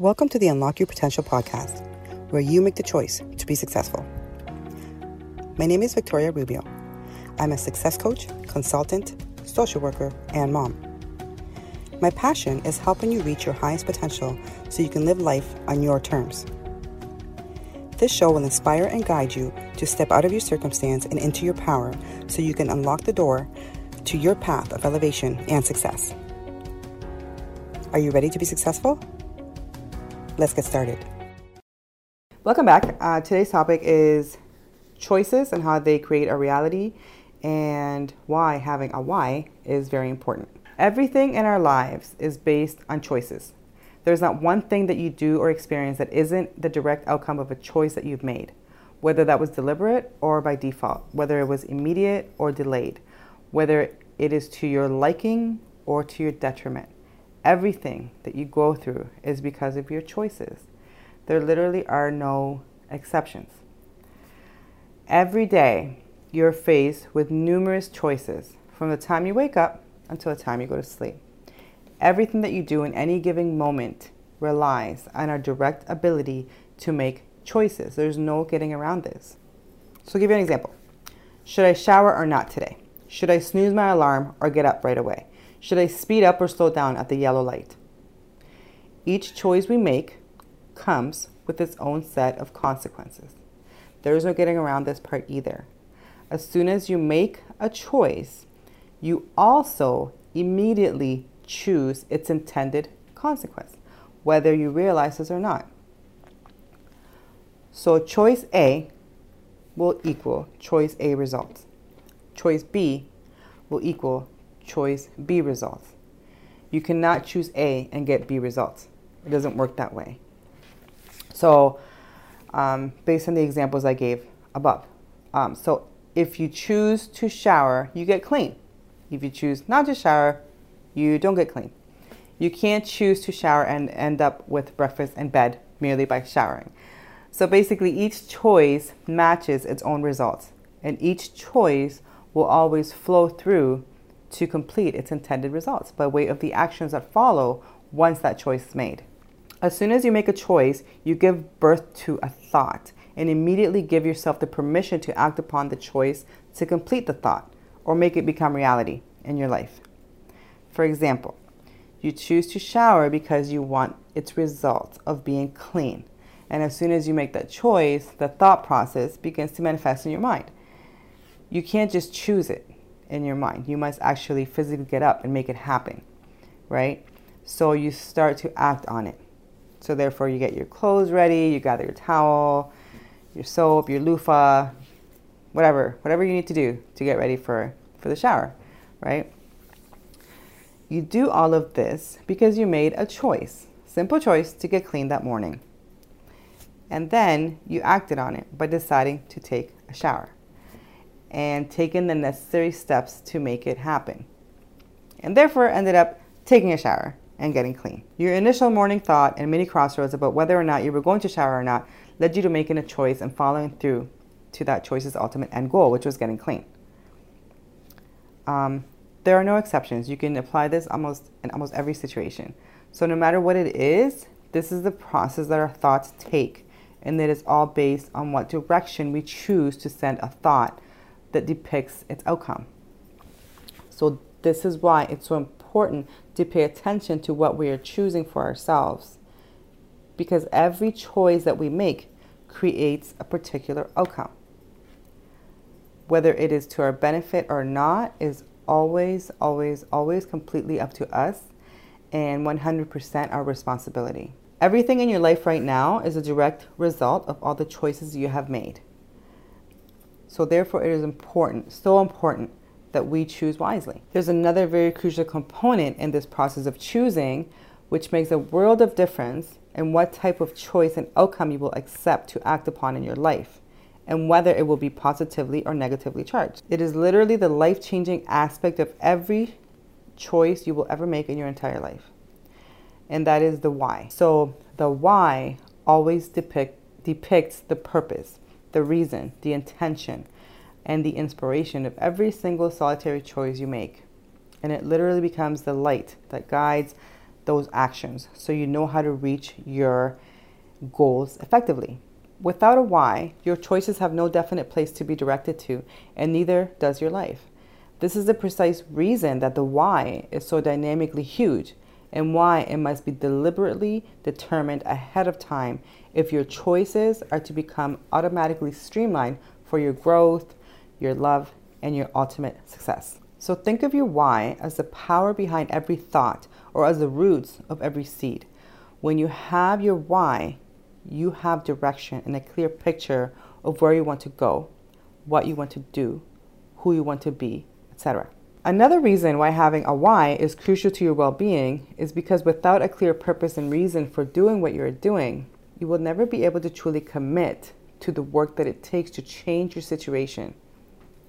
Welcome to the Unlock Your Potential podcast, where you make the choice to be successful. My name is Victoria Rubio. I'm a success coach, consultant, social worker, and mom. My passion is helping you reach your highest potential so you can live life on your terms. This show will inspire and guide you to step out of your circumstance and into your power so you can unlock the door to your path of elevation and success. Are you ready to be successful? Let's get started. Welcome back. Uh, today's topic is choices and how they create a reality and why having a why is very important. Everything in our lives is based on choices. There's not one thing that you do or experience that isn't the direct outcome of a choice that you've made, whether that was deliberate or by default, whether it was immediate or delayed, whether it is to your liking or to your detriment. Everything that you go through is because of your choices. There literally are no exceptions. Every day, you're faced with numerous choices from the time you wake up until the time you go to sleep. Everything that you do in any given moment relies on our direct ability to make choices. There's no getting around this. So, I'll give you an example. Should I shower or not today? Should I snooze my alarm or get up right away? Should I speed up or slow down at the yellow light? Each choice we make comes with its own set of consequences. There is no getting around this part either. As soon as you make a choice, you also immediately choose its intended consequence, whether you realize this or not. So choice A will equal choice A results. Choice B will equal choice B results. You cannot choose A and get B results. It doesn't work that way. So, um, based on the examples I gave above. Um, so, if you choose to shower, you get clean. If you choose not to shower, you don't get clean. You can't choose to shower and end up with breakfast in bed merely by showering. So basically, each choice matches its own results, and each choice will always flow through to complete its intended results by way of the actions that follow once that choice is made. As soon as you make a choice, you give birth to a thought and immediately give yourself the permission to act upon the choice to complete the thought or make it become reality in your life. For example, you choose to shower because you want its result of being clean. And as soon as you make that choice, the thought process begins to manifest in your mind. You can't just choose it in your mind. You must actually physically get up and make it happen, right? So you start to act on it. So therefore, you get your clothes ready, you gather your towel, your soap, your loofah, whatever, whatever you need to do to get ready for, for the shower, right? You do all of this because you made a choice, simple choice to get clean that morning. And then you acted on it by deciding to take a shower and taking the necessary steps to make it happen. And therefore ended up taking a shower and getting clean. Your initial morning thought and mini crossroads about whether or not you were going to shower or not led you to making a choice and following through to that choice's ultimate end goal, which was getting clean. Um, there are no exceptions. You can apply this almost in almost every situation. So no matter what it is, this is the process that our thoughts take, and it is all based on what direction we choose to send a thought that depicts its outcome. So this is why it's so important to pay attention to what we are choosing for ourselves. Because every choice that we make creates a particular outcome. Whether it is to our benefit or not is always, always, always completely up to us and 100% our responsibility. Everything in your life right now is a direct result of all the choices you have made. So, therefore, it is important, so important, that we choose wisely. There's another very crucial component in this process of choosing, which makes a world of difference in what type of choice and outcome you will accept to act upon in your life and whether it will be positively or negatively charged. It is literally the life changing aspect of every choice you will ever make in your entire life. And that is the why. So the why always depict, depicts the purpose, the reason, the intention, and the inspiration of every single solitary choice you make. And it literally becomes the light that guides those actions so you know how to reach your goals effectively. Without a why, your choices have no definite place to be directed to, and neither does your life. This is the precise reason that the why is so dynamically huge and why it must be deliberately determined ahead of time if your choices are to become automatically streamlined for your growth, your love, and your ultimate success. So think of your why as the power behind every thought or as the roots of every seed. When you have your why, you have direction and a clear picture of where you want to go, what you want to do, who you want to be, etc. Another reason why having a why is crucial to your well being is because without a clear purpose and reason for doing what you're doing, you will never be able to truly commit to the work that it takes to change your situation,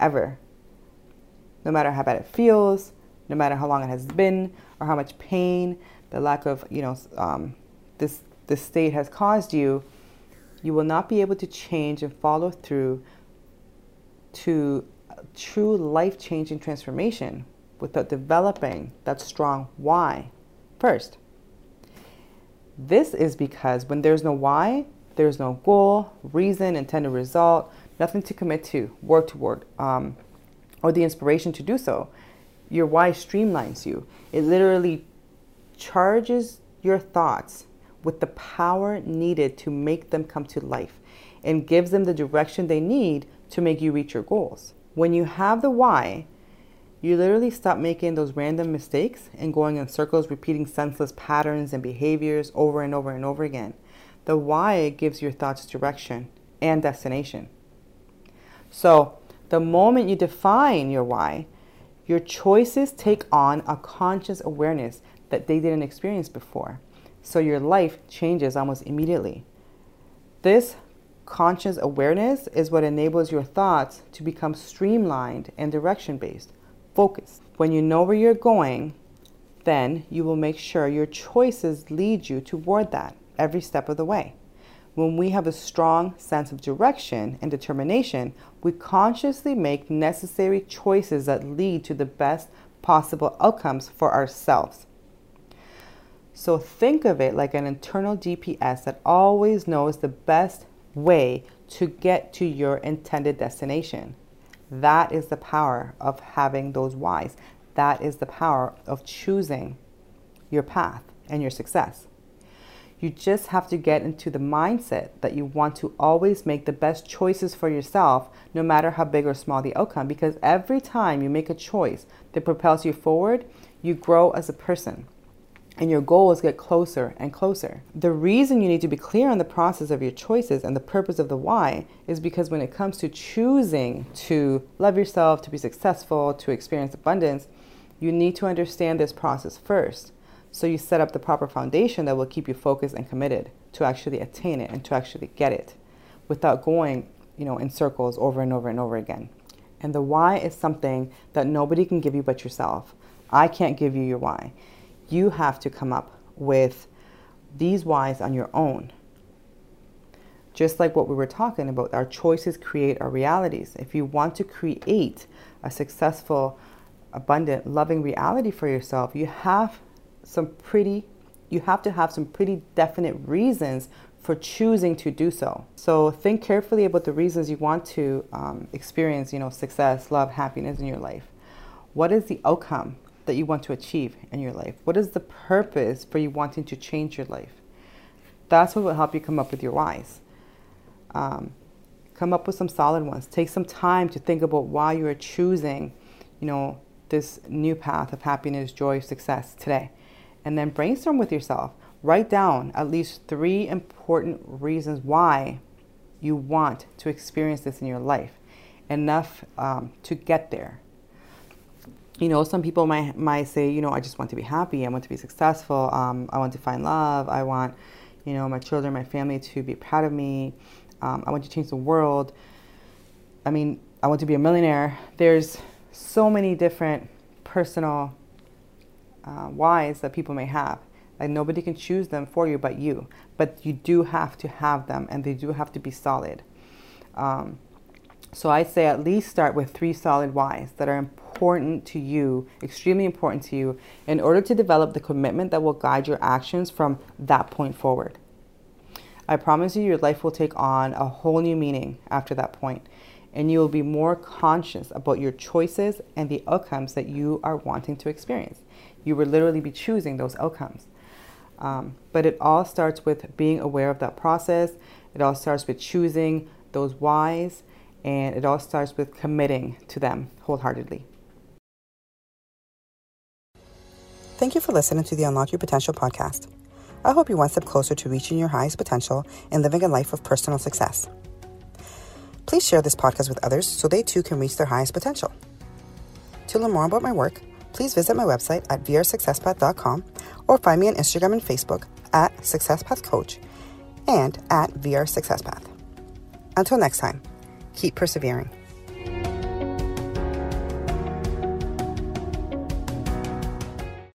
ever. No matter how bad it feels, no matter how long it has been, or how much pain, the lack of, you know, um, this the state has caused you, you will not be able to change and follow through to true life changing transformation without developing that strong why first. This is because when there's no why, there's no goal, reason, intended result, nothing to commit to, work toward, um, or the inspiration to do so. Your why streamlines you. It literally charges your thoughts with the power needed to make them come to life and gives them the direction they need to make you reach your goals. When you have the why, you literally stop making those random mistakes and going in circles, repeating senseless patterns and behaviors over and over and over again. The why gives your thoughts direction and destination. So, the moment you define your why, your choices take on a conscious awareness that they didn't experience before so your life changes almost immediately. This conscious awareness is what enables your thoughts to become streamlined and direction based, focused. When you know where you're going, then you will make sure your choices lead you toward that every step of the way. When we have a strong sense of direction and determination, we consciously make necessary choices that lead to the best possible outcomes for ourselves. So think of it like an internal GPS that always knows the best way to get to your intended destination. That is the power of having those whys. That is the power of choosing your path and your success. You just have to get into the mindset that you want to always make the best choices for yourself, no matter how big or small the outcome, because every time you make a choice that propels you forward, you grow as a person and your goals get closer and closer. The reason you need to be clear on the process of your choices and the purpose of the why is because when it comes to choosing to love yourself, to be successful, to experience abundance, you need to understand this process first. So you set up the proper foundation that will keep you focused and committed to actually attain it and to actually get it without going, you know, in circles over and over and over again. And the why is something that nobody can give you but yourself. I can't give you your why you have to come up with these whys on your own. Just like what we were talking about, our choices create our realities. If you want to create a successful, abundant, loving reality for yourself, you have some pretty you have to have some pretty definite reasons for choosing to do so. So think carefully about the reasons you want to um, experience, you know, success, love, happiness in your life. What is the outcome that you want to achieve in your life? What is the purpose for you wanting to change your life? That's what will help you come up with your whys. Um, come up with some solid ones. Take some time to think about why you are choosing, you know, this new path of happiness, joy, success today. And then brainstorm with yourself. Write down at least three important reasons why you want to experience this in your life. Enough um, to get there you know, some people might might say, you know, I just want to be happy. I want to be successful. Um, I want to find love. I want, you know, my children, my family to be proud of me. Um, I want to change the world. I mean, I want to be a millionaire. There's so many different personal uh, whys that people may have. Like nobody can choose them for you but you. But you do have to have them, and they do have to be solid. Um, so I say at least start with three solid whys that are important important to you, extremely important to you, in order to develop the commitment that will guide your actions from that point forward. I promise you, your life will take on a whole new meaning after that point, and you will be more conscious about your choices and the outcomes that you are wanting to experience. You will literally be choosing those outcomes. Um, but it all starts with being aware of that process. It all starts with choosing those whys, and it all starts with committing to them wholeheartedly. Thank you for listening to the Unlock Your Potential podcast. I hope you're one step closer to reaching your highest potential and living a life of personal success. Please share this podcast with others so they too can reach their highest potential. To learn more about my work, please visit my website at vrsuccesspath.com or find me on Instagram and Facebook at SuccessPathCoach and at VRSuccessPath. Until next time, keep persevering.